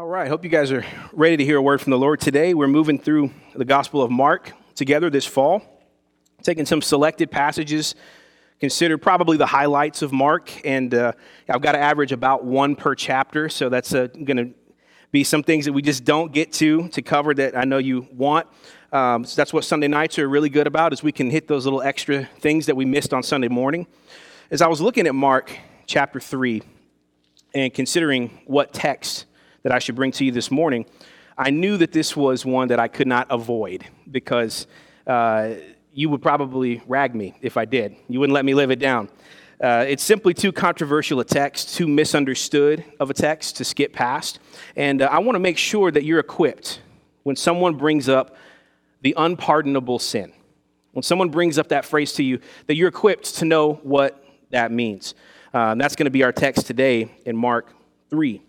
All right, hope you guys are ready to hear a word from the Lord today. We're moving through the Gospel of Mark together this fall, taking some selected passages considered probably the highlights of Mark, and uh, I've got to average about one per chapter, so that's uh, going to be some things that we just don't get to to cover that I know you want. Um, so that's what Sunday nights are really good about, is we can hit those little extra things that we missed on Sunday morning. As I was looking at Mark chapter three and considering what text that I should bring to you this morning, I knew that this was one that I could not avoid because uh, you would probably rag me if I did. You wouldn't let me live it down. Uh, it's simply too controversial a text, too misunderstood of a text to skip past. And uh, I want to make sure that you're equipped when someone brings up the unpardonable sin. When someone brings up that phrase to you, that you're equipped to know what that means. Uh, that's going to be our text today in Mark 3.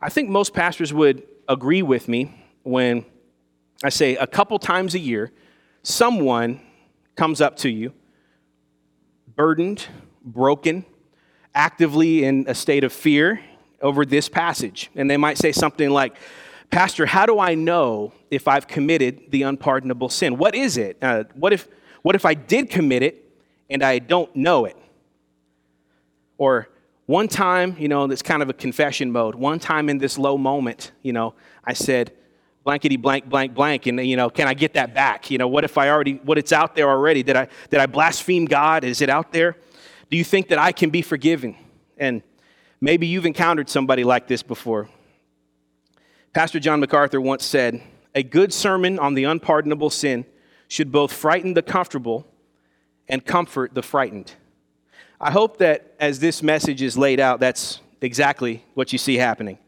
I think most pastors would agree with me when I say a couple times a year, someone comes up to you, burdened, broken, actively in a state of fear over this passage. And they might say something like, Pastor, how do I know if I've committed the unpardonable sin? What is it? Uh, what, if, what if I did commit it and I don't know it? Or one time, you know, it's kind of a confession mode. One time in this low moment, you know, I said, blankety blank blank blank and you know can i get that back? You know what if i already what it's out there already? Did i did i blaspheme god? Is it out there? Do you think that i can be forgiven? And maybe you've encountered somebody like this before. Pastor john macarthur once said a good sermon on the unpardonable sin should both frighten the comfortable and comfort the frightened I hope that as this message is laid out, that's exactly what you see happening.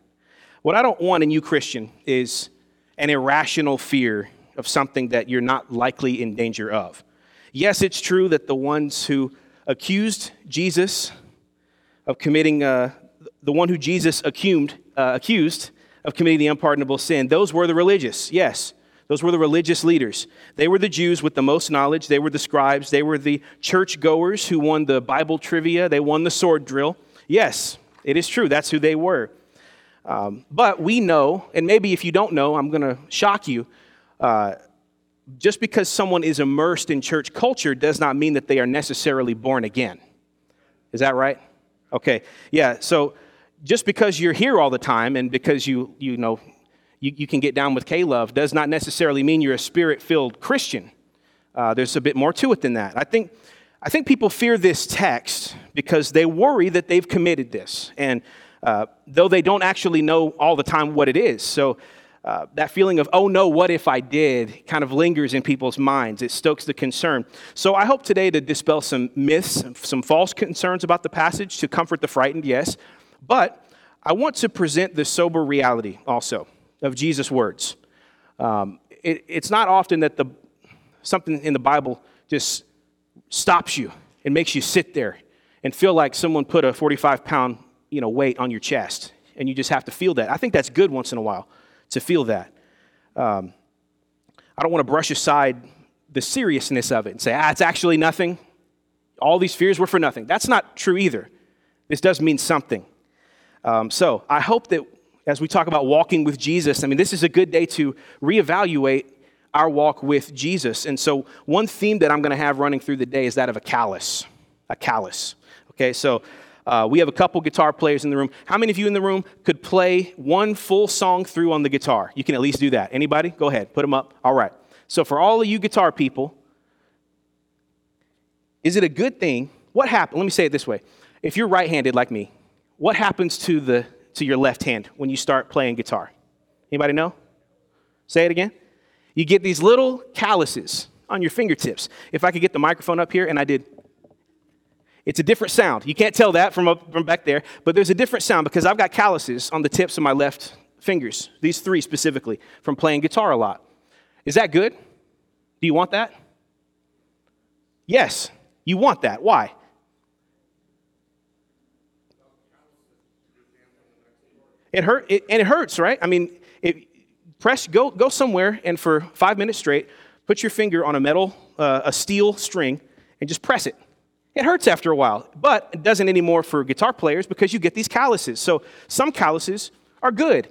What I don't want in you, Christian, is an irrational fear of something that you're not likely in danger of. Yes, it's true that the ones who accused Jesus of committing, uh, the one who Jesus accused, uh, accused of committing the unpardonable sin, those were the religious, yes. Those were the religious leaders. They were the Jews with the most knowledge. They were the scribes. They were the church goers who won the Bible trivia. They won the sword drill. Yes, it is true. That's who they were. Um, but we know, and maybe if you don't know, I'm going to shock you. Uh, just because someone is immersed in church culture does not mean that they are necessarily born again. Is that right? Okay. Yeah. So just because you're here all the time and because you you know you, you can get down with K love does not necessarily mean you're a spirit filled Christian. Uh, there's a bit more to it than that. I think, I think people fear this text because they worry that they've committed this. And uh, though they don't actually know all the time what it is. So uh, that feeling of, oh no, what if I did, kind of lingers in people's minds. It stokes the concern. So I hope today to dispel some myths, some false concerns about the passage, to comfort the frightened, yes. But I want to present the sober reality also of Jesus' words. Um, it, it's not often that the, something in the Bible just stops you and makes you sit there and feel like someone put a 45 pound you know, weight on your chest and you just have to feel that. I think that's good once in a while to feel that. Um, I don't want to brush aside the seriousness of it and say, ah, it's actually nothing. All these fears were for nothing. That's not true either. This does mean something. Um, so I hope that as we talk about walking with Jesus, I mean, this is a good day to reevaluate our walk with Jesus. And so, one theme that I'm going to have running through the day is that of a callus. A callus. Okay, so uh, we have a couple guitar players in the room. How many of you in the room could play one full song through on the guitar? You can at least do that. Anybody? Go ahead, put them up. All right. So, for all of you guitar people, is it a good thing? What happened? Let me say it this way. If you're right handed like me, what happens to the to your left hand when you start playing guitar? Anybody know? Say it again. You get these little calluses on your fingertips. If I could get the microphone up here and I did it's a different sound. You can't tell that from, up, from back there, but there's a different sound because I've got calluses on the tips of my left fingers, these three specifically, from playing guitar a lot. Is that good? Do you want that? Yes, you want that. Why? It hurt, it, and it hurts, right? I mean, it, press, go, go somewhere and for five minutes straight, put your finger on a metal, uh, a steel string, and just press it. It hurts after a while, but it doesn't anymore for guitar players because you get these calluses. So some calluses are good.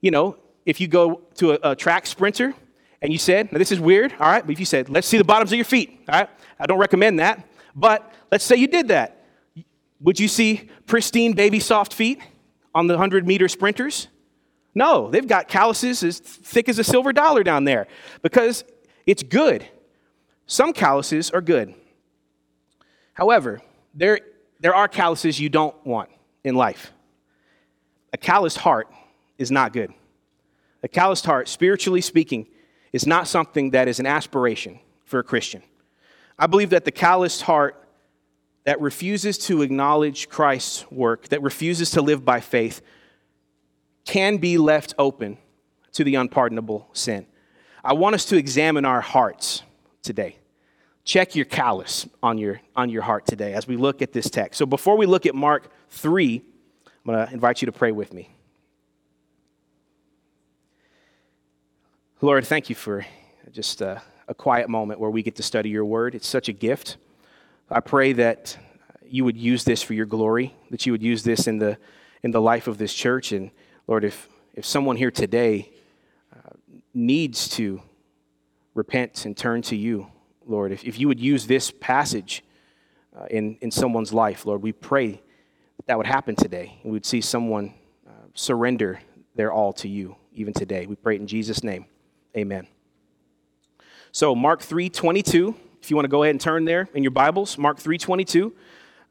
you know, if you go to a, a track sprinter and you said, now this is weird, all right, but if you said, let's see the bottoms of your feet, all right, I don't recommend that, but let's say you did that. Would you see pristine baby soft feet on the 100 meter sprinters? No, they've got calluses as thick as a silver dollar down there because it's good. Some calluses are good. However, there, there are calluses you don't want in life. A calloused heart is not good. A calloused heart, spiritually speaking, is not something that is an aspiration for a Christian. I believe that the calloused heart that refuses to acknowledge Christ's work, that refuses to live by faith, can be left open to the unpardonable sin. I want us to examine our hearts today. Check your callous on your, on your heart today as we look at this text. So before we look at Mark 3, I'm going to invite you to pray with me. Lord, thank you for just a, a quiet moment where we get to study your word. It's such a gift. I pray that you would use this for your glory, that you would use this in the, in the life of this church. And Lord, if, if someone here today uh, needs to repent and turn to you, Lord, if, if you would use this passage uh, in, in someone's life, Lord, we pray that, that would happen today. We would see someone uh, surrender their all to you even today. We pray it in Jesus' name. Amen. So Mark 3 22 if you want to go ahead and turn there in your Bibles, Mark 3:22.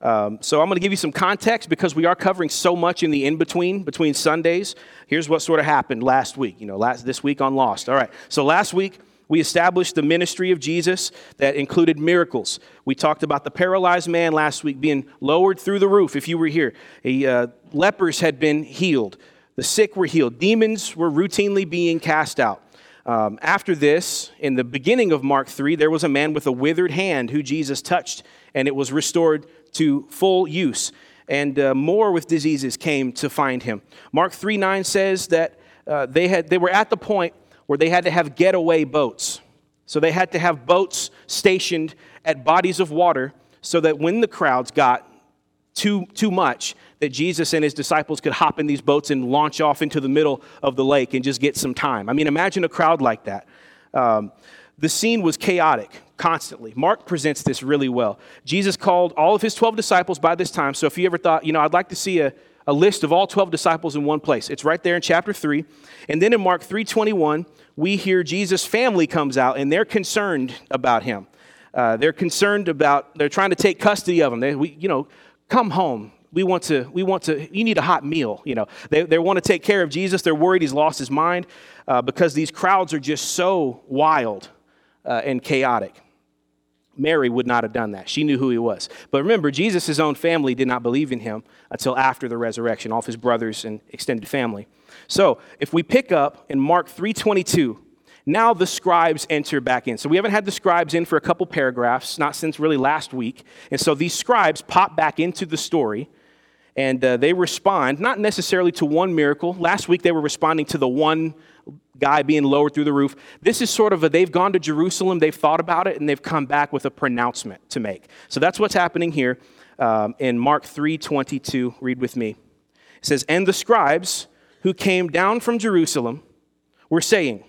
Um, so I'm going to give you some context because we are covering so much in the in between between Sundays. Here's what sort of happened last week. You know, last this week on Lost. All right. So last week we established the ministry of Jesus that included miracles. We talked about the paralyzed man last week being lowered through the roof. If you were here, a, uh, lepers had been healed. The sick were healed. Demons were routinely being cast out. Um, after this, in the beginning of Mark 3, there was a man with a withered hand who Jesus touched, and it was restored to full use. And uh, more with diseases came to find him. Mark 3 9 says that uh, they, had, they were at the point where they had to have getaway boats. So they had to have boats stationed at bodies of water so that when the crowds got too, too much, that Jesus and his disciples could hop in these boats and launch off into the middle of the lake and just get some time. I mean, imagine a crowd like that. Um, the scene was chaotic constantly. Mark presents this really well. Jesus called all of his 12 disciples by this time. So if you ever thought, you know, I'd like to see a, a list of all 12 disciples in one place, it's right there in chapter 3. And then in Mark 3:21, we hear Jesus' family comes out and they're concerned about him. Uh, they're concerned about, they're trying to take custody of him. They, we, you know, come home we want to, we want to, you need a hot meal. You know, they, they want to take care of Jesus. They're worried he's lost his mind uh, because these crowds are just so wild uh, and chaotic. Mary would not have done that. She knew who he was. But remember, Jesus' own family did not believe in him until after the resurrection, all of his brothers and extended family. So if we pick up in Mark 322, now the scribes enter back in. So we haven't had the scribes in for a couple paragraphs, not since really last week. And so these scribes pop back into the story and uh, they respond not necessarily to one miracle. Last week they were responding to the one guy being lowered through the roof. This is sort of a they've gone to Jerusalem, they've thought about it, and they've come back with a pronouncement to make. So that's what's happening here um, in Mark 3:22. Read with me. It says, "And the scribes who came down from Jerusalem were saying,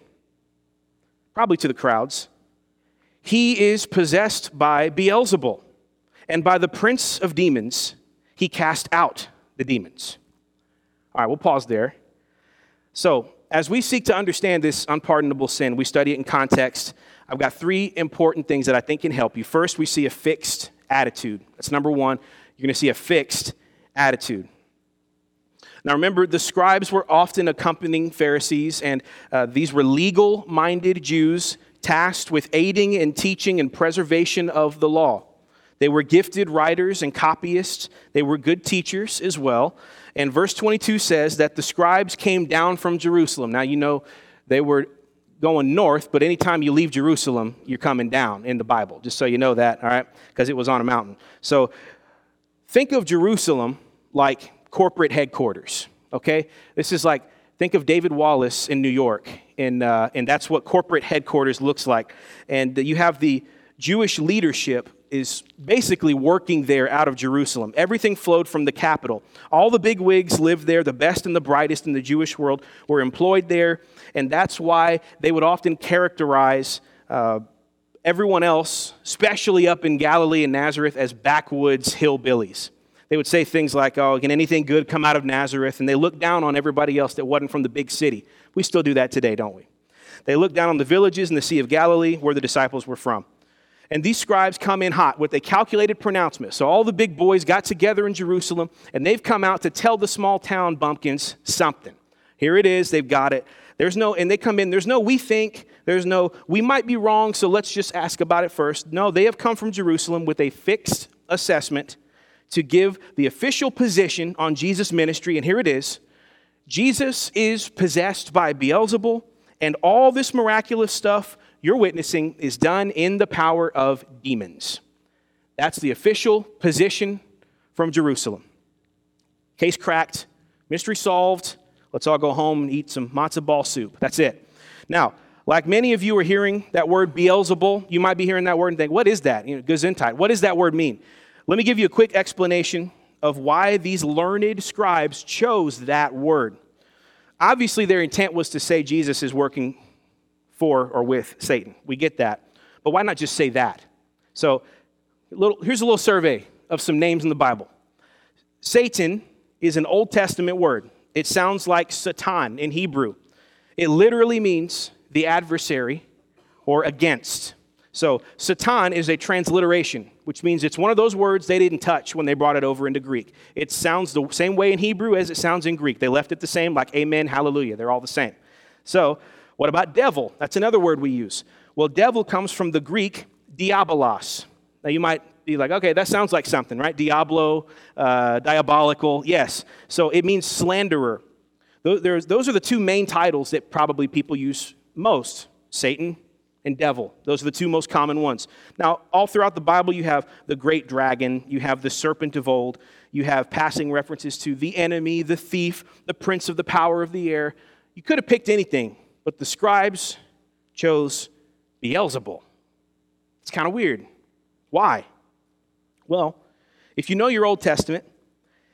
probably to the crowds, he is possessed by Beelzebul, and by the prince of demons." He cast out the demons. All right, we'll pause there. So, as we seek to understand this unpardonable sin, we study it in context. I've got three important things that I think can help you. First, we see a fixed attitude. That's number one. You're going to see a fixed attitude. Now, remember, the scribes were often accompanying Pharisees, and uh, these were legal minded Jews tasked with aiding and teaching and preservation of the law. They were gifted writers and copyists. They were good teachers as well. And verse 22 says that the scribes came down from Jerusalem. Now, you know, they were going north, but anytime you leave Jerusalem, you're coming down in the Bible, just so you know that, all right? Because it was on a mountain. So think of Jerusalem like corporate headquarters, okay? This is like, think of David Wallace in New York, and, uh, and that's what corporate headquarters looks like. And you have the Jewish leadership is basically working there out of Jerusalem. Everything flowed from the capital. All the big wigs lived there, the best and the brightest in the Jewish world were employed there, and that's why they would often characterize uh, everyone else, especially up in Galilee and Nazareth, as backwoods hillbillies. They would say things like, Oh, can anything good come out of Nazareth? And they looked down on everybody else that wasn't from the big city. We still do that today, don't we? They looked down on the villages in the Sea of Galilee where the disciples were from. And these scribes come in hot with a calculated pronouncement. So all the big boys got together in Jerusalem and they've come out to tell the small town bumpkins something. Here it is, they've got it. There's no, and they come in, there's no we think, there's no we might be wrong, so let's just ask about it first. No, they have come from Jerusalem with a fixed assessment to give the official position on Jesus' ministry, and here it is Jesus is possessed by Beelzebul, and all this miraculous stuff you're witnessing is done in the power of demons. That's the official position from Jerusalem. Case cracked, mystery solved. Let's all go home and eat some matzo ball soup. That's it. Now, like many of you are hearing that word Beelzebul, you might be hearing that word and think, what is that? You know, Gesundheit. What does that word mean? Let me give you a quick explanation of why these learned scribes chose that word. Obviously, their intent was to say Jesus is working for or with Satan. We get that. But why not just say that? So, little, here's a little survey of some names in the Bible. Satan is an Old Testament word. It sounds like Satan in Hebrew. It literally means the adversary or against. So, Satan is a transliteration, which means it's one of those words they didn't touch when they brought it over into Greek. It sounds the same way in Hebrew as it sounds in Greek. They left it the same, like amen, hallelujah. They're all the same. So, what about devil? That's another word we use. Well, devil comes from the Greek diabolos. Now, you might be like, okay, that sounds like something, right? Diablo, uh, diabolical, yes. So, it means slanderer. Those are the two main titles that probably people use most Satan and devil. Those are the two most common ones. Now, all throughout the Bible, you have the great dragon, you have the serpent of old, you have passing references to the enemy, the thief, the prince of the power of the air. You could have picked anything, but the scribes chose Beelzebul. It's kind of weird. Why? Well, if you know your Old Testament,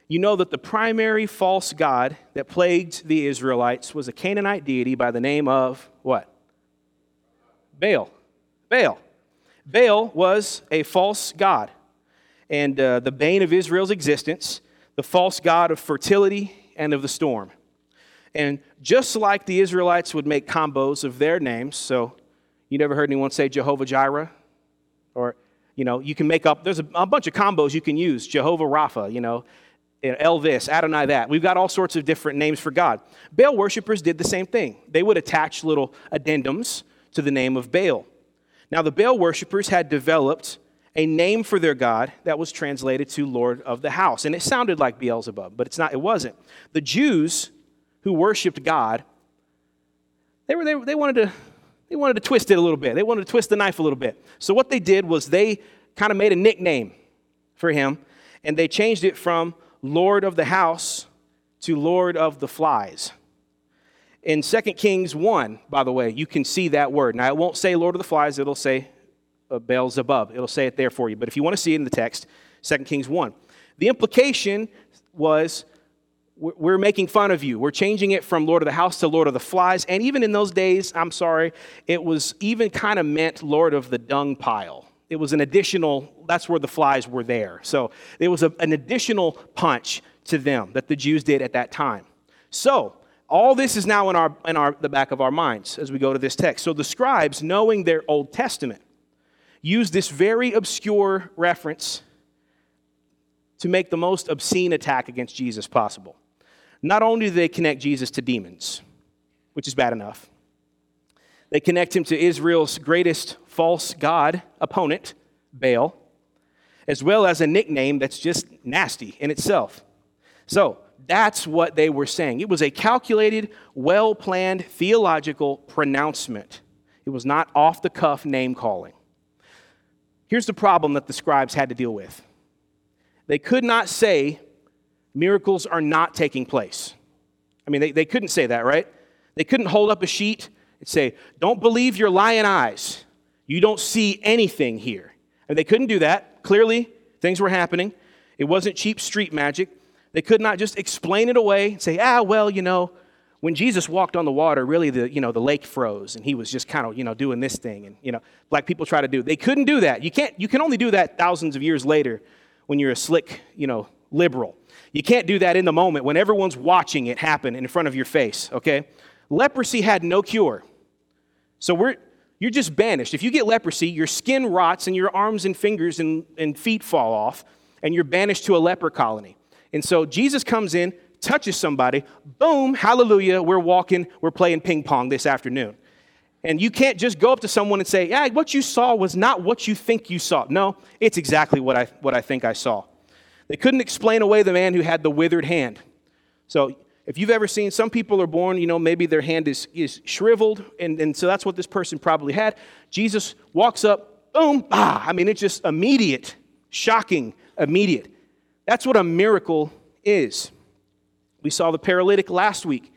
you know that the primary false god that plagued the Israelites was a Canaanite deity by the name of what? Baal. Baal. Baal was a false god and uh, the bane of Israel's existence, the false god of fertility and of the storm. And just like the Israelites would make combos of their names, so you never heard anyone say Jehovah Jireh? Or, you know, you can make up, there's a, a bunch of combos you can use Jehovah Rapha, you know, Elvis, Adonai that. We've got all sorts of different names for God. Baal worshippers did the same thing. They would attach little addendums to the name of Baal. Now, the Baal worshippers had developed a name for their god that was translated to Lord of the House. And it sounded like Beelzebub, but it's not, it wasn't. The Jews who worshiped God, they, were, they, they, wanted to, they wanted to twist it a little bit. They wanted to twist the knife a little bit. So what they did was they kind of made a nickname for him, and they changed it from Lord of the House to Lord of the Flies. In 2 Kings 1, by the way, you can see that word. Now, it won't say Lord of the Flies, it'll say uh, Beelzebub. It'll say it there for you. But if you want to see it in the text, 2 Kings 1. The implication was we're making fun of you. We're changing it from Lord of the House to Lord of the Flies. And even in those days, I'm sorry, it was even kind of meant Lord of the Dung Pile. It was an additional, that's where the flies were there. So it was a, an additional punch to them that the Jews did at that time. So all this is now in, our, in our, the back of our minds as we go to this text. So the scribes, knowing their Old Testament, use this very obscure reference to make the most obscene attack against Jesus possible. Not only do they connect Jesus to demons, which is bad enough, they connect him to Israel's greatest false god opponent, Baal, as well as a nickname that's just nasty in itself. So, that's what they were saying. It was a calculated, well planned theological pronouncement. It was not off the cuff name calling. Here's the problem that the scribes had to deal with they could not say miracles are not taking place. I mean, they, they couldn't say that, right? They couldn't hold up a sheet and say, Don't believe your lying eyes. You don't see anything here. And they couldn't do that. Clearly, things were happening. It wasn't cheap street magic. They could not just explain it away and say, ah, well, you know, when Jesus walked on the water, really the, you know, the lake froze and he was just kind of, you know, doing this thing. And, you know, like people try to do. They couldn't do that. You can't, you can only do that thousands of years later when you're a slick, you know, liberal. You can't do that in the moment when everyone's watching it happen in front of your face, okay? Leprosy had no cure. So we're, you're just banished. If you get leprosy, your skin rots and your arms and fingers and, and feet fall off, and you're banished to a leper colony. And so Jesus comes in, touches somebody, boom, hallelujah, we're walking, we're playing ping pong this afternoon. And you can't just go up to someone and say, yeah, what you saw was not what you think you saw. No, it's exactly what I, what I think I saw. They couldn't explain away the man who had the withered hand. So if you've ever seen, some people are born, you know, maybe their hand is, is shriveled, and, and so that's what this person probably had. Jesus walks up, boom, ah, I mean, it's just immediate, shocking, immediate. That's what a miracle is. We saw the paralytic last week,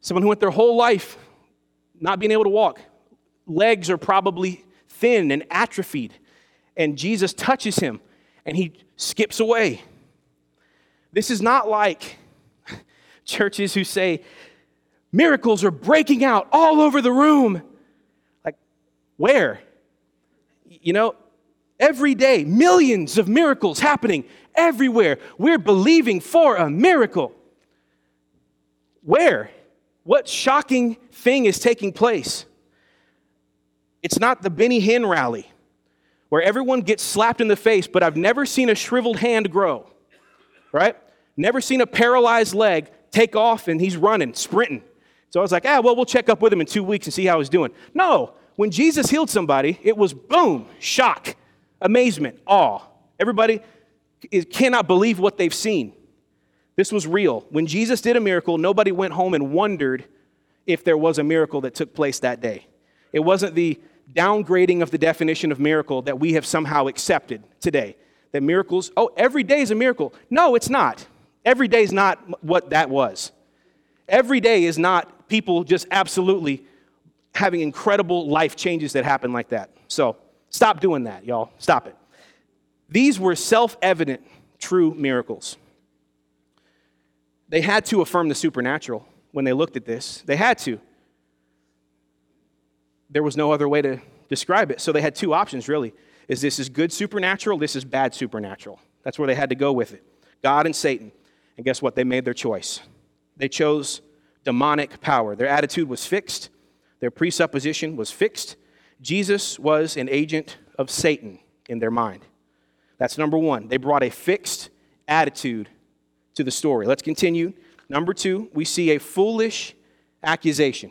someone who went their whole life not being able to walk. Legs are probably thin and atrophied, and Jesus touches him, and he skips away. This is not like churches who say miracles are breaking out all over the room. Like, where? You know, every day, millions of miracles happening everywhere. We're believing for a miracle. Where? What shocking thing is taking place? It's not the Benny Hinn rally where everyone gets slapped in the face, but I've never seen a shriveled hand grow, right? Never seen a paralyzed leg take off and he's running, sprinting. So I was like, ah, well, we'll check up with him in two weeks and see how he's doing. No, when Jesus healed somebody, it was boom, shock, amazement, awe. Everybody cannot believe what they've seen. This was real. When Jesus did a miracle, nobody went home and wondered if there was a miracle that took place that day. It wasn't the downgrading of the definition of miracle that we have somehow accepted today. That miracles, oh, every day is a miracle. No, it's not. Every day is not what that was. Every day is not people just absolutely having incredible life changes that happen like that. So stop doing that, y'all. Stop it. These were self evident true miracles. They had to affirm the supernatural when they looked at this. They had to. There was no other way to describe it. So they had two options, really. Is this is good supernatural? This is bad supernatural. That's where they had to go with it. God and Satan. And guess what? They made their choice. They chose demonic power. Their attitude was fixed, their presupposition was fixed. Jesus was an agent of Satan in their mind. That's number one. They brought a fixed attitude to the story. Let's continue. Number two, we see a foolish accusation.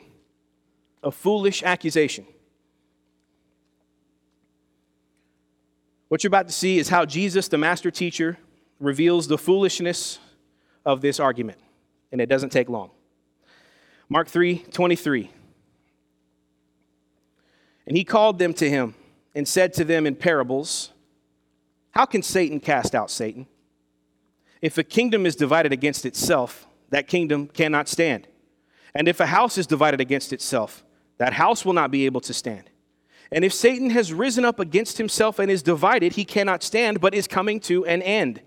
A foolish accusation. What you're about to see is how Jesus, the master teacher, reveals the foolishness of this argument, and it doesn't take long. Mark 3 23. And he called them to him and said to them in parables, How can Satan cast out Satan? If a kingdom is divided against itself, that kingdom cannot stand. And if a house is divided against itself, that house will not be able to stand. And if Satan has risen up against himself and is divided, he cannot stand, but is coming to an end.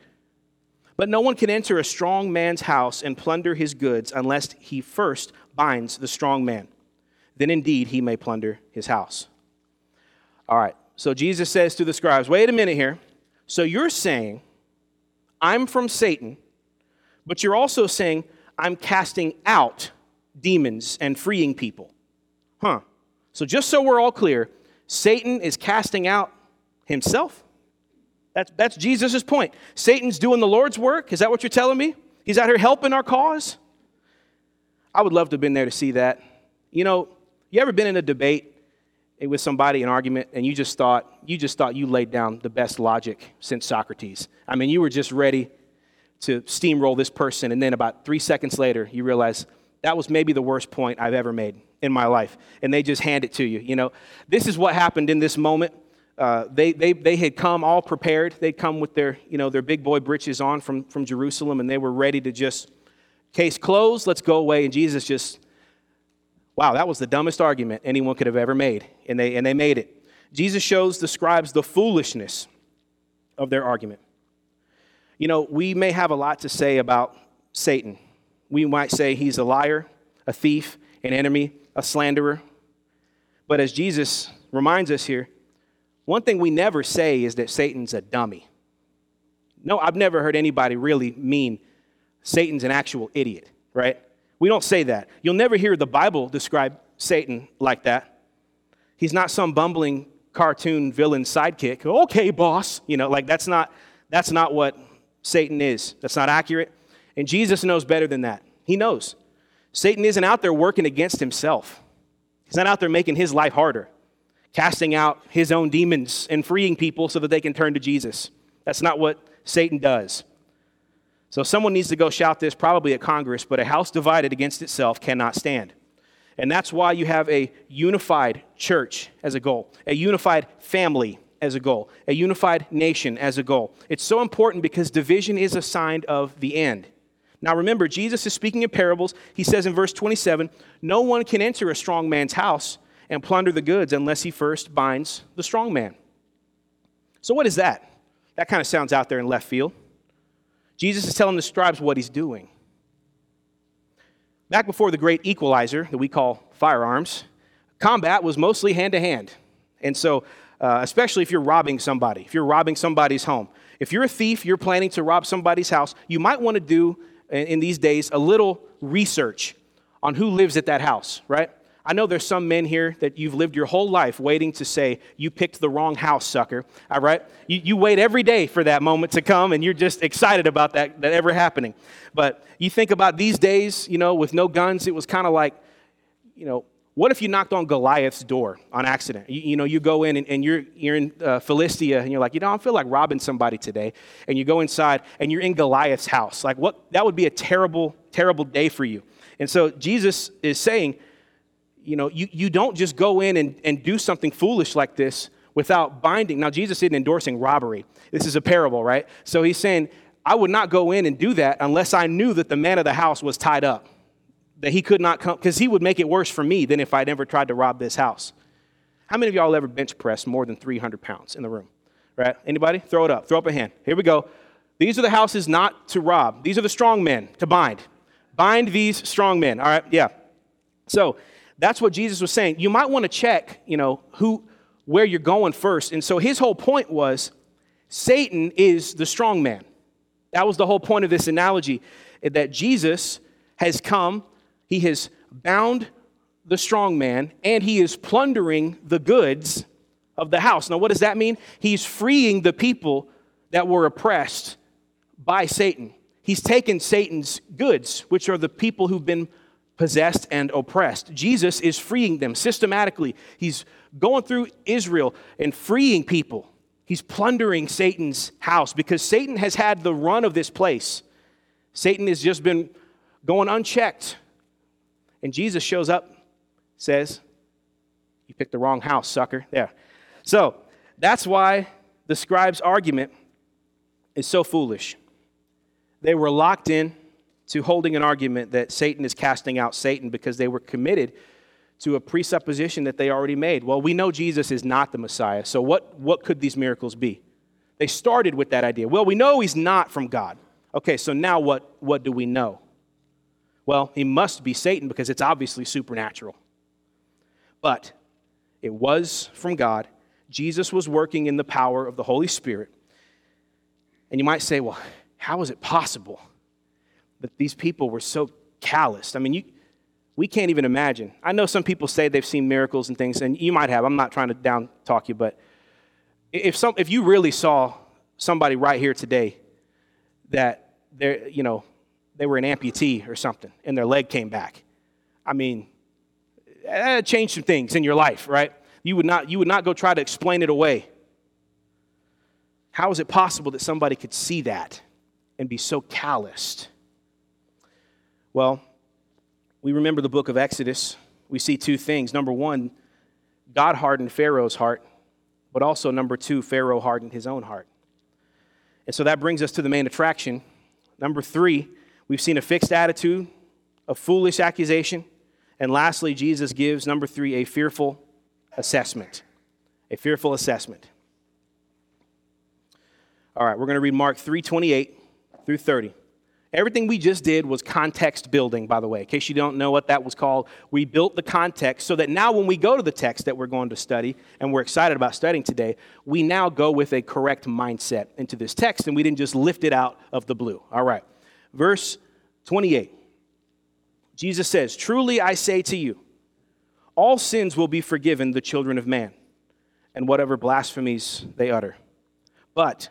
But no one can enter a strong man's house and plunder his goods unless he first binds the strong man. Then indeed he may plunder his house. All right, so Jesus says to the scribes, wait a minute here. So you're saying, I'm from Satan, but you're also saying, I'm casting out demons and freeing people. Huh. So just so we're all clear, Satan is casting out himself that's, that's Jesus' point. Satan's doing the Lord's work. Is that what you're telling me? He's out here helping our cause? I would love to have been there to see that. You know, you ever been in a debate eh, with somebody, an argument, and you just thought, you just thought you laid down the best logic since Socrates? I mean, you were just ready to steamroll this person, and then about three seconds later, you realize that was maybe the worst point I've ever made in my life. And they just hand it to you. You know, this is what happened in this moment uh, they, they, they had come all prepared. They'd come with their, you know, their big boy breeches on from, from Jerusalem, and they were ready to just, case closed, let's go away. And Jesus just, wow, that was the dumbest argument anyone could have ever made. And they, and they made it. Jesus shows the scribes the foolishness of their argument. You know, we may have a lot to say about Satan. We might say he's a liar, a thief, an enemy, a slanderer. But as Jesus reminds us here, one thing we never say is that Satan's a dummy. No, I've never heard anybody really mean Satan's an actual idiot, right? We don't say that. You'll never hear the Bible describe Satan like that. He's not some bumbling cartoon villain sidekick. Okay, boss. You know, like that's not that's not what Satan is. That's not accurate. And Jesus knows better than that. He knows. Satan isn't out there working against himself. He's not out there making his life harder, casting out his own demons and freeing people so that they can turn to Jesus. That's not what Satan does. So someone needs to go shout this probably at Congress, but a house divided against itself cannot stand. And that's why you have a unified church as a goal, a unified family as a goal, a unified nation as a goal. It's so important because division is a sign of the end. Now remember, Jesus is speaking in parables. He says in verse 27 No one can enter a strong man's house and plunder the goods unless he first binds the strong man. So, what is that? That kind of sounds out there in left field. Jesus is telling the scribes what he's doing. Back before the great equalizer that we call firearms, combat was mostly hand to hand. And so, uh, especially if you're robbing somebody, if you're robbing somebody's home, if you're a thief, you're planning to rob somebody's house, you might want to do in, these days a little research on who lives at that house, right? I know there's some men here that you've lived your whole life waiting to say, you picked the wrong house, sucker. All right? You, you wait every day for that moment to come, and you're just excited about that, that ever happening. But you think about these days, you know, with no guns, it was kind of like, you know, what if you knocked on Goliath's door on accident? You, you know, you go in and, and you're, you're in uh, Philistia and you're like, you know, I feel like robbing somebody today. And you go inside and you're in Goliath's house. Like, what? That would be a terrible, terrible day for you. And so Jesus is saying, you know, you, you don't just go in and, and do something foolish like this without binding. Now, Jesus isn't endorsing robbery. This is a parable, right? So he's saying, I would not go in and do that unless I knew that the man of the house was tied up, that he could not come, because he would make it worse for me than if I'd ever tried to rob this house. How many of y'all ever bench pressed more than 300 pounds in the room? Right? Anybody? Throw it up. Throw up a hand. Here we go. These are the houses not to rob. These are the strong men to bind. Bind these strong men. All right? Yeah. So that's what Jesus was saying. You might want to check, you know, who, where you're going first. And so his whole point was Satan is the strong man. That was the whole point of this analogy that Jesus has come, he has bound the strong man, and he is plundering the goods of the house. Now, what does that mean? He's freeing the people that were oppressed by Satan. He's taken Satan's goods, which are the people who've been possessed and oppressed. Jesus is freeing them systematically. He's going through Israel and freeing people. He's plundering Satan's house because Satan has had the run of this place. Satan has just been going unchecked. And Jesus shows up, says, You picked the wrong house, sucker. There. So that's why the scribe's argument is so foolish. They were locked in to holding an argument that Satan is casting out Satan because they were committed to a presupposition that they already made. Well, we know Jesus is not the Messiah, so what, what could these miracles be? They started with that idea. Well, we know he's not from God. Okay, so now what, what do we know? Well, he must be Satan because it's obviously supernatural. But it was from God. Jesus was working in the power of the Holy Spirit. And you might say, well, how is it possible? But these people were so calloused. I mean, you, we can't even imagine. I know some people say they've seen miracles and things, and you might have. I'm not trying to down talk you, but if, some, if you really saw somebody right here today that they're, you know, they were an amputee or something and their leg came back, I mean, that changed some things in your life, right? You would not, you would not go try to explain it away. How is it possible that somebody could see that and be so calloused? Well, we remember the book of Exodus. We see two things. Number one, God hardened Pharaoh's heart, but also, number two, Pharaoh hardened his own heart. And so that brings us to the main attraction. Number three, we've seen a fixed attitude, a foolish accusation, and lastly, Jesus gives, number three, a fearful assessment. a fearful assessment. All right, we're going to read Mark 3:28 through 30. Everything we just did was context building, by the way. In case you don't know what that was called, we built the context so that now when we go to the text that we're going to study and we're excited about studying today, we now go with a correct mindset into this text and we didn't just lift it out of the blue. All right. Verse 28. Jesus says, Truly I say to you, all sins will be forgiven the children of man, and whatever blasphemies they utter. But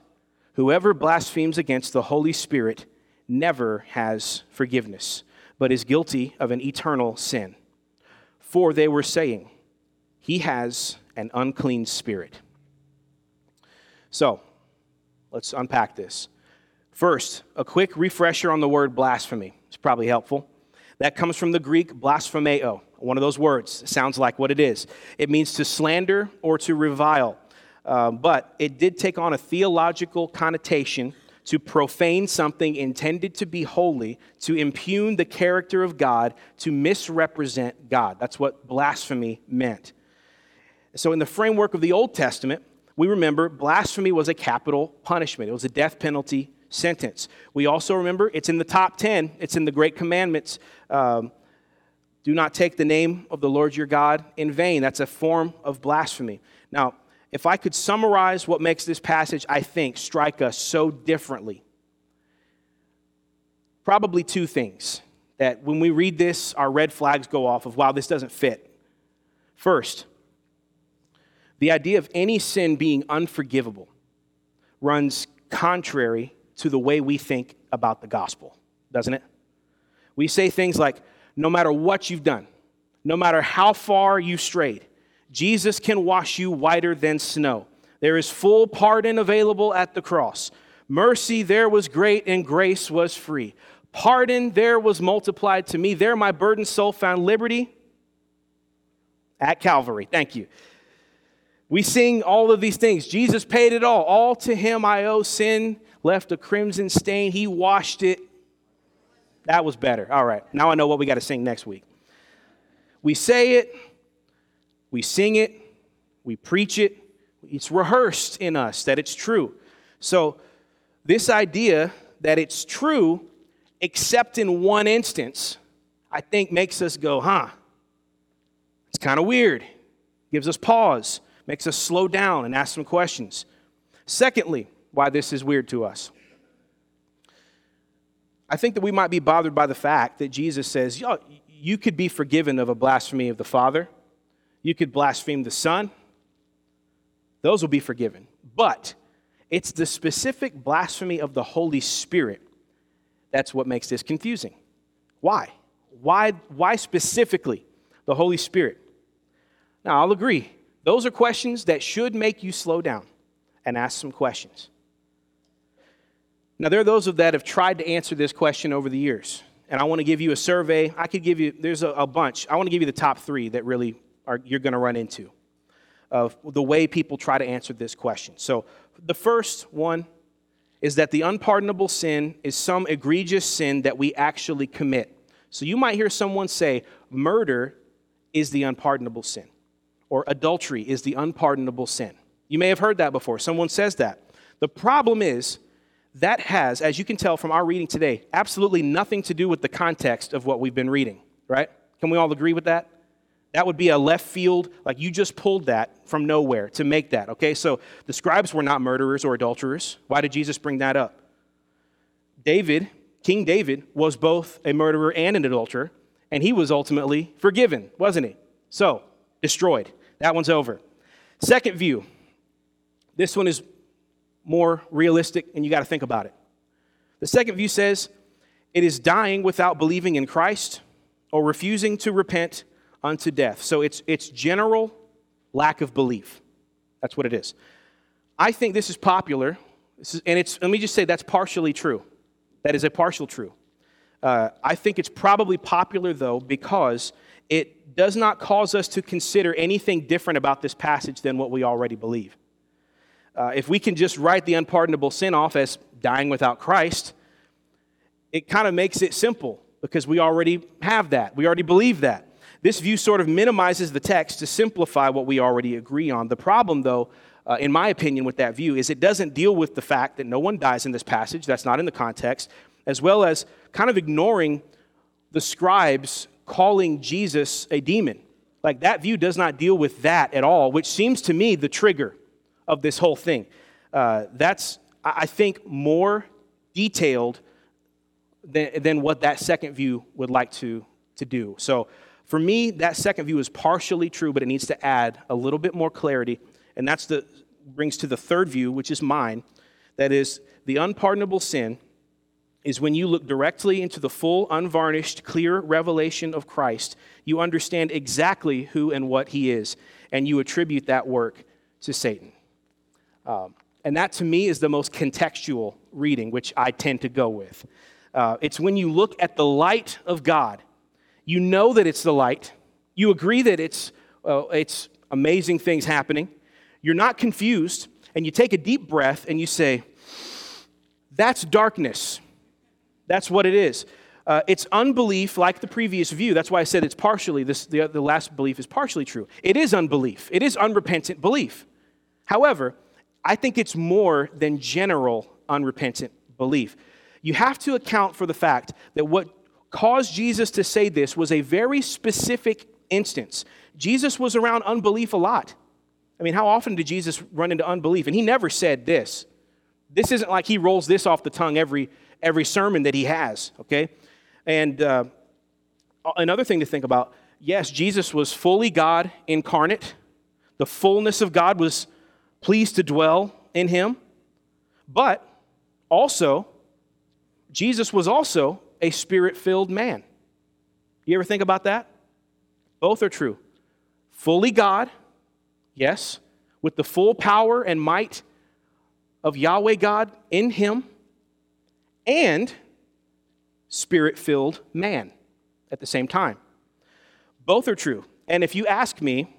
whoever blasphemes against the Holy Spirit never has forgiveness, but is guilty of an eternal sin. For they were saying, He has an unclean spirit. So, let's unpack this. First, a quick refresher on the word blasphemy. It's probably helpful. That comes from the Greek blasphemeo, one of those words. It sounds like what it is. It means to slander or to revile. Uh, but it did take on a theological connotation to profane something intended to be holy, to impugn the character of God, to misrepresent God. That's what blasphemy meant. So, in the framework of the Old Testament, we remember blasphemy was a capital punishment, it was a death penalty sentence. We also remember it's in the top 10, it's in the Great Commandments. Um, do not take the name of the Lord your God in vain. That's a form of blasphemy. Now, if I could summarize what makes this passage, I think, strike us so differently, probably two things that when we read this, our red flags go off of, wow, this doesn't fit. First, the idea of any sin being unforgivable runs contrary to the way we think about the gospel, doesn't it? We say things like, no matter what you've done, no matter how far you've strayed, Jesus can wash you whiter than snow. There is full pardon available at the cross. Mercy there was great and grace was free. Pardon there was multiplied to me. There my burdened soul found liberty at Calvary. Thank you. We sing all of these things. Jesus paid it all. All to him I owe. Sin left a crimson stain. He washed it. That was better. All right. Now I know what we got to sing next week. We say it, we sing it, we preach it, it's rehearsed in us that it's true. So, this idea that it's true, except in one instance, I think makes us go, huh? It's kind of weird. Gives us pause, makes us slow down and ask some questions. Secondly, why this is weird to us. I think that we might be bothered by the fact that Jesus says, Yo, you could be forgiven of a blasphemy of the Father you could blaspheme the Son, those will be forgiven. But it's the specific blasphemy of the Holy Spirit that's what makes this confusing. Why? Why, why specifically the Holy Spirit? Now, I'll agree. Those are questions that should make you slow down and ask some questions. Now, there are those of that have tried to answer this question over the years. And I want to give you a survey. I could give you, there's a, a bunch. I want to give you the top three that really are, you're going to run into of the way people try to answer this question. So, the first one is that the unpardonable sin is some egregious sin that we actually commit. So, you might hear someone say, murder is the unpardonable sin, or adultery is the unpardonable sin. You may have heard that before. Someone says that. The problem is, that has, as you can tell from our reading today, absolutely nothing to do with the context of what we've been reading, right? Can we all agree with that? That would be a left field, like you just pulled that from nowhere to make that, okay? So the scribes were not murderers or adulterers. Why did Jesus bring that up? David, King David, was both a murderer and an adulterer, and he was ultimately forgiven, wasn't he? So, destroyed. That one's over. Second view. This one is more realistic, and you got to think about it. The second view says it is dying without believing in Christ or refusing to repent unto death. So it's, it's general lack of belief. That's what it is. I think this is popular, this is, and it's, let me just say that's partially true. That is a partial true. Uh, I think it's probably popular, though, because it does not cause us to consider anything different about this passage than what we already believe. Uh, if we can just write the unpardonable sin off as dying without Christ, it kind of makes it simple because we already have that. We already believe that. This view sort of minimizes the text to simplify what we already agree on. The problem, though, uh, in my opinion, with that view is it doesn't deal with the fact that no one dies in this passage. That's not in the context, as well as kind of ignoring the scribes calling Jesus a demon. Like that view does not deal with that at all, which seems to me the trigger of this whole thing. Uh, that's, I think, more detailed than, than what that second view would like to, to do. So for me, that second view is partially true, but it needs to add a little bit more clarity. And that's the brings to the third view, which is mine. That is, the unpardonable sin is when you look directly into the full, unvarnished, clear revelation of Christ, you understand exactly who and what he is, and you attribute that work to Satan. Um, and that to me is the most contextual reading, which I tend to go with. Uh, it's when you look at the light of God, you know that it's the light, you agree that it's, uh, it's amazing things happening, you're not confused, and you take a deep breath and you say, That's darkness. That's what it is. Uh, it's unbelief like the previous view. That's why I said it's partially, this, the, the last belief is partially true. It is unbelief, it is unrepentant belief. However, I think it's more than general unrepentant belief. You have to account for the fact that what caused Jesus to say this was a very specific instance. Jesus was around unbelief a lot. I mean, how often did Jesus run into unbelief? And he never said this. This isn't like he rolls this off the tongue every, every sermon that he has, okay? And uh, another thing to think about yes, Jesus was fully God incarnate, the fullness of God was pleased to dwell in him, but also, Jesus was also a spirit filled man. You ever think about that? Both are true. Fully God, yes, with the full power and might of Yahweh God in him, and spirit filled man at the same time. Both are true. And if you ask me,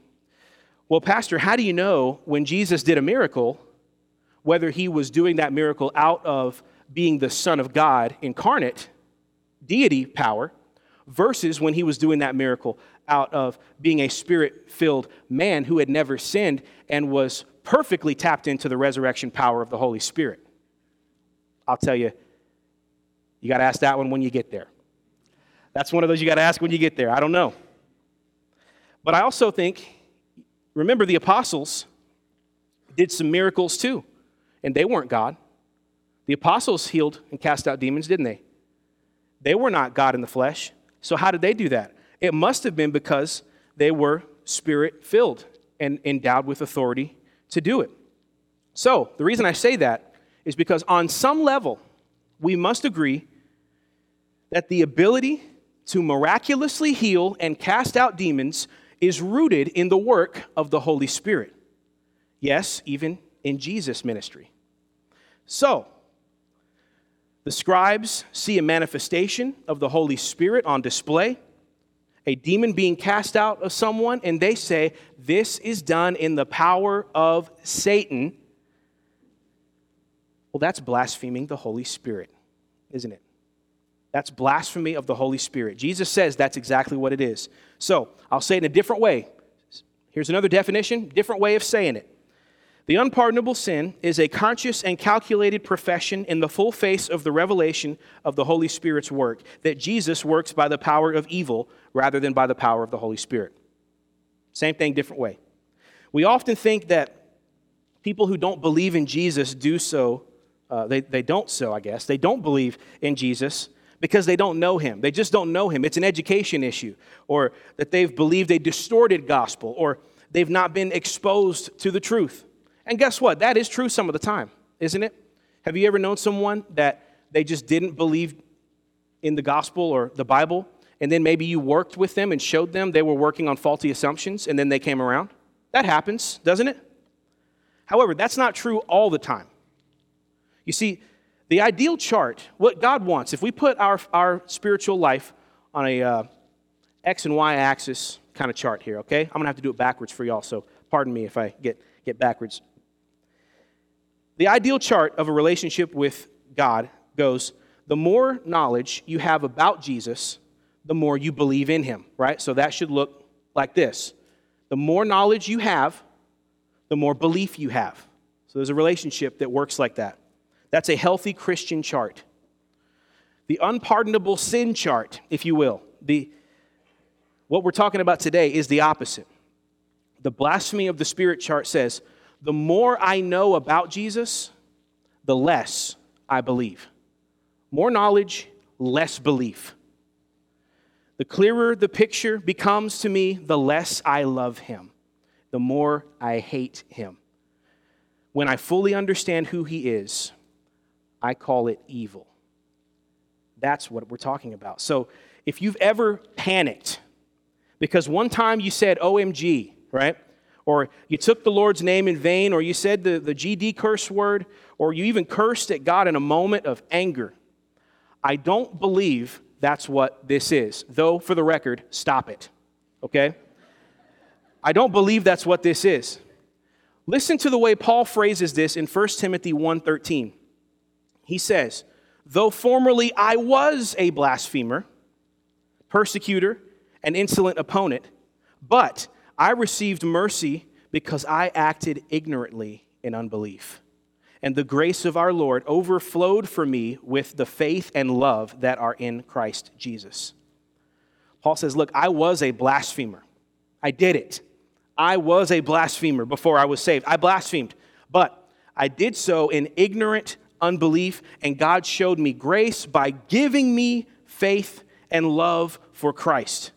well, Pastor, how do you know when Jesus did a miracle, whether he was doing that miracle out of being the Son of God incarnate, deity power, versus when he was doing that miracle out of being a spirit filled man who had never sinned and was perfectly tapped into the resurrection power of the Holy Spirit? I'll tell you, you got to ask that one when you get there. That's one of those you got to ask when you get there. I don't know. But I also think, remember, the apostles did some miracles too, and they weren't God. The apostles healed and cast out demons, didn't they? They were not God in the flesh. So, how did they do that? It must have been because they were spirit filled and endowed with authority to do it. So, the reason I say that is because on some level, we must agree that the ability to miraculously heal and cast out demons is rooted in the work of the Holy Spirit. Yes, even in Jesus' ministry. So, the scribes see a manifestation of the Holy Spirit on display, a demon being cast out of someone, and they say, This is done in the power of Satan. Well, that's blaspheming the Holy Spirit, isn't it? That's blasphemy of the Holy Spirit. Jesus says that's exactly what it is. So I'll say it in a different way. Here's another definition, different way of saying it. The unpardonable sin is a conscious and calculated profession in the full face of the revelation of the Holy Spirit's work, that Jesus works by the power of evil rather than by the power of the Holy Spirit. Same thing, different way. We often think that people who don't believe in Jesus do so, uh, they, they don't so, I guess. They don't believe in Jesus because they don't know him. They just don't know him. It's an education issue, or that they've believed a distorted gospel, or they've not been exposed to the truth. And guess what? That is true some of the time, isn't it? Have you ever known someone that they just didn't believe in the gospel or the Bible, and then maybe you worked with them and showed them they were working on faulty assumptions, and then they came around? That happens, doesn't it? However, that's not true all the time. You see, the ideal chart, what God wants, if we put our, our spiritual life on a uh, X and Y axis kind of chart here, okay? I'm going to have to do it backwards for y'all, so pardon me if I get, get backwards. The ideal chart of a relationship with God goes the more knowledge you have about Jesus, the more you believe in him, right? So that should look like this the more knowledge you have, the more belief you have. So there's a relationship that works like that. That's a healthy Christian chart. The unpardonable sin chart, if you will, the, what we're talking about today is the opposite. The blasphemy of the Spirit chart says, the more I know about Jesus, the less I believe. More knowledge, less belief. The clearer the picture becomes to me, the less I love him, the more I hate him. When I fully understand who he is, I call it evil. That's what we're talking about. So if you've ever panicked because one time you said OMG, right? Or you took the Lord's name in vain, or you said the, the GD curse word, or you even cursed at God in a moment of anger. I don't believe that's what this is. Though, for the record, stop it, okay? I don't believe that's what this is. Listen to the way Paul phrases this in 1 Timothy 1:13. He says, "Though formerly I was a blasphemer, persecutor, and insolent opponent, but I received mercy because I acted ignorantly in unbelief. And the grace of our Lord overflowed for me with the faith and love that are in Christ Jesus." Paul says, "Look, I was a blasphemer. I did it. I was a blasphemer before I was saved. I blasphemed, but I did so in ignorant unbelief, and God showed me grace by giving me faith and love for Christ.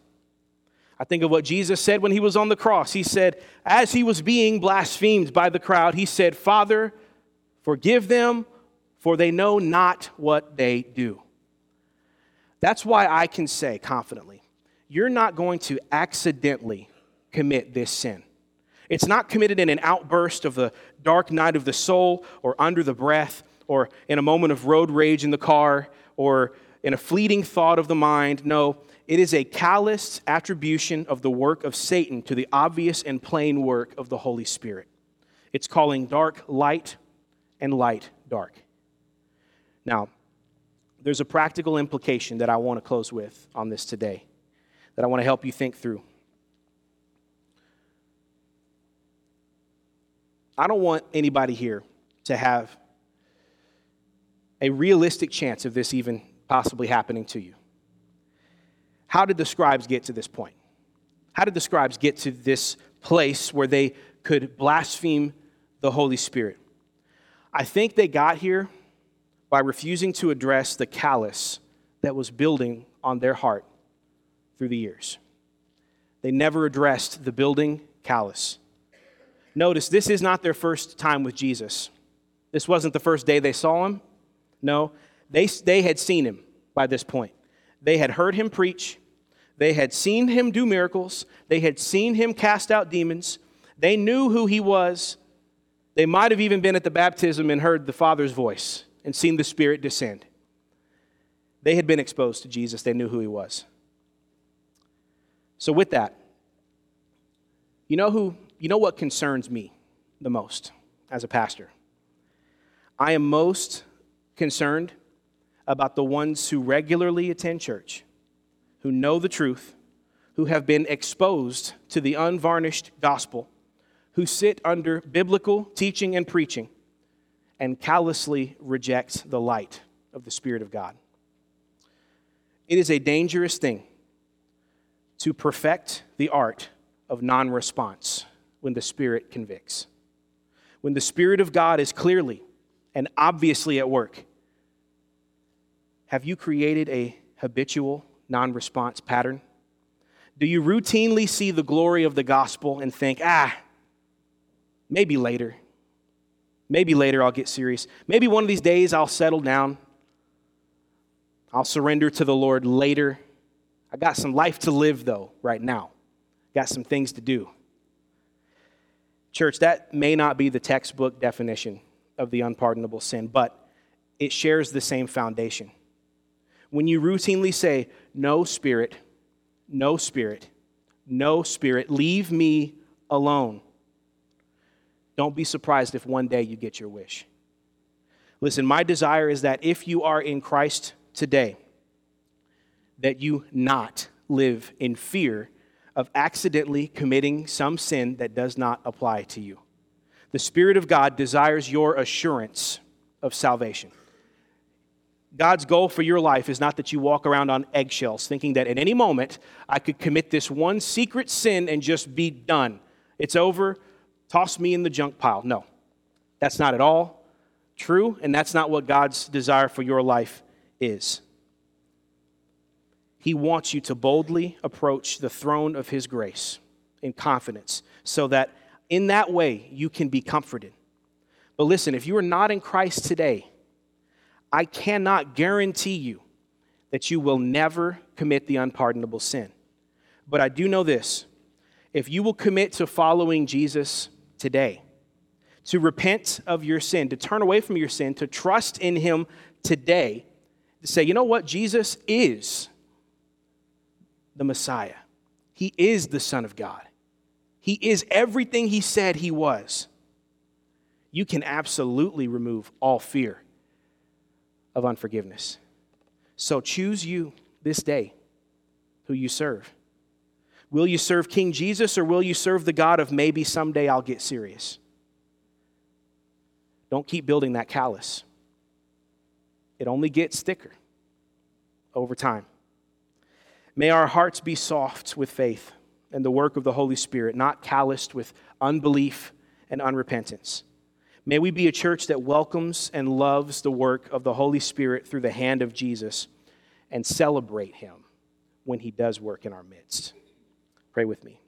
I think of what Jesus said when he was on the cross. He said, as he was being blasphemed by the crowd, he said, Father, forgive them, for they know not what they do. That's why I can say confidently, you're not going to accidentally commit this sin. It's not committed in an outburst of the dark night of the soul or under the breath or in a moment of road rage in the car or in a fleeting thought of the mind. No, it is a callous attribution of the work of Satan to the obvious and plain work of the Holy Spirit. It's calling dark light and light dark. Now, there's a practical implication that I want to close with on this today that I want to help you think through. I don't want anybody here to have a realistic chance of this even possibly happening to you. How did the scribes get to this point? How did the scribes get to this place where they could blaspheme the Holy Spirit? I think they got here by refusing to address the callus that was building on their heart through the years. They never addressed the building callus. Notice, this is not their first time with Jesus. This wasn't the first day they saw him. No, they, they had seen him by this point. They had heard him preach, they had seen him do miracles, they had seen him cast out demons, they knew who he was. They might have even been at the baptism and heard the Father's voice and seen the Spirit descend. They had been exposed to Jesus, they knew who he was. So, with that, you know who you know what concerns me the most as a pastor? I am most concerned about the ones who regularly attend church, who know the truth, who have been exposed to the unvarnished gospel, who sit under biblical teaching and preaching, and callously reject the light of the Spirit of God. It is a dangerous thing to perfect the art of non response when the Spirit convicts. When the Spirit of God is clearly and obviously at work, have you created a habitual non response pattern? Do you routinely see the glory of the gospel and think, ah, maybe later? Maybe later I'll get serious. Maybe one of these days I'll settle down. I'll surrender to the Lord later. I got some life to live, though, right now. Got some things to do. Church, that may not be the textbook definition of the unpardonable sin, but it shares the same foundation. When you routinely say, No spirit, no spirit, no spirit, leave me alone, don't be surprised if one day you get your wish. Listen, my desire is that if you are in Christ today, that you not live in fear of accidentally committing some sin that does not apply to you. The Spirit of God desires your assurance of salvation. God's goal for your life is not that you walk around on eggshells thinking that at any moment I could commit this one secret sin and just be done. It's over, toss me in the junk pile. No, that's not at all true, and that's not what God's desire for your life is. He wants you to boldly approach the throne of His grace in confidence so that in that way you can be comforted. But listen, if you are not in Christ today, I cannot guarantee you that you will never commit the unpardonable sin. But I do know this if you will commit to following Jesus today, to repent of your sin, to turn away from your sin, to trust in Him today, to say, you know what? Jesus is the Messiah, He is the Son of God, He is everything He said He was. You can absolutely remove all fear of unforgiveness. So choose you this day who you serve. Will you serve King Jesus or will you serve the God of maybe someday I'll get serious? Don't keep building that callus. It only gets thicker over time. May our hearts be soft with faith and the work of the Holy Spirit, not calloused with unbelief and unrepentance. May we be a church that welcomes and loves the work of the Holy Spirit through the hand of Jesus and celebrate him when he does work in our midst. Pray with me.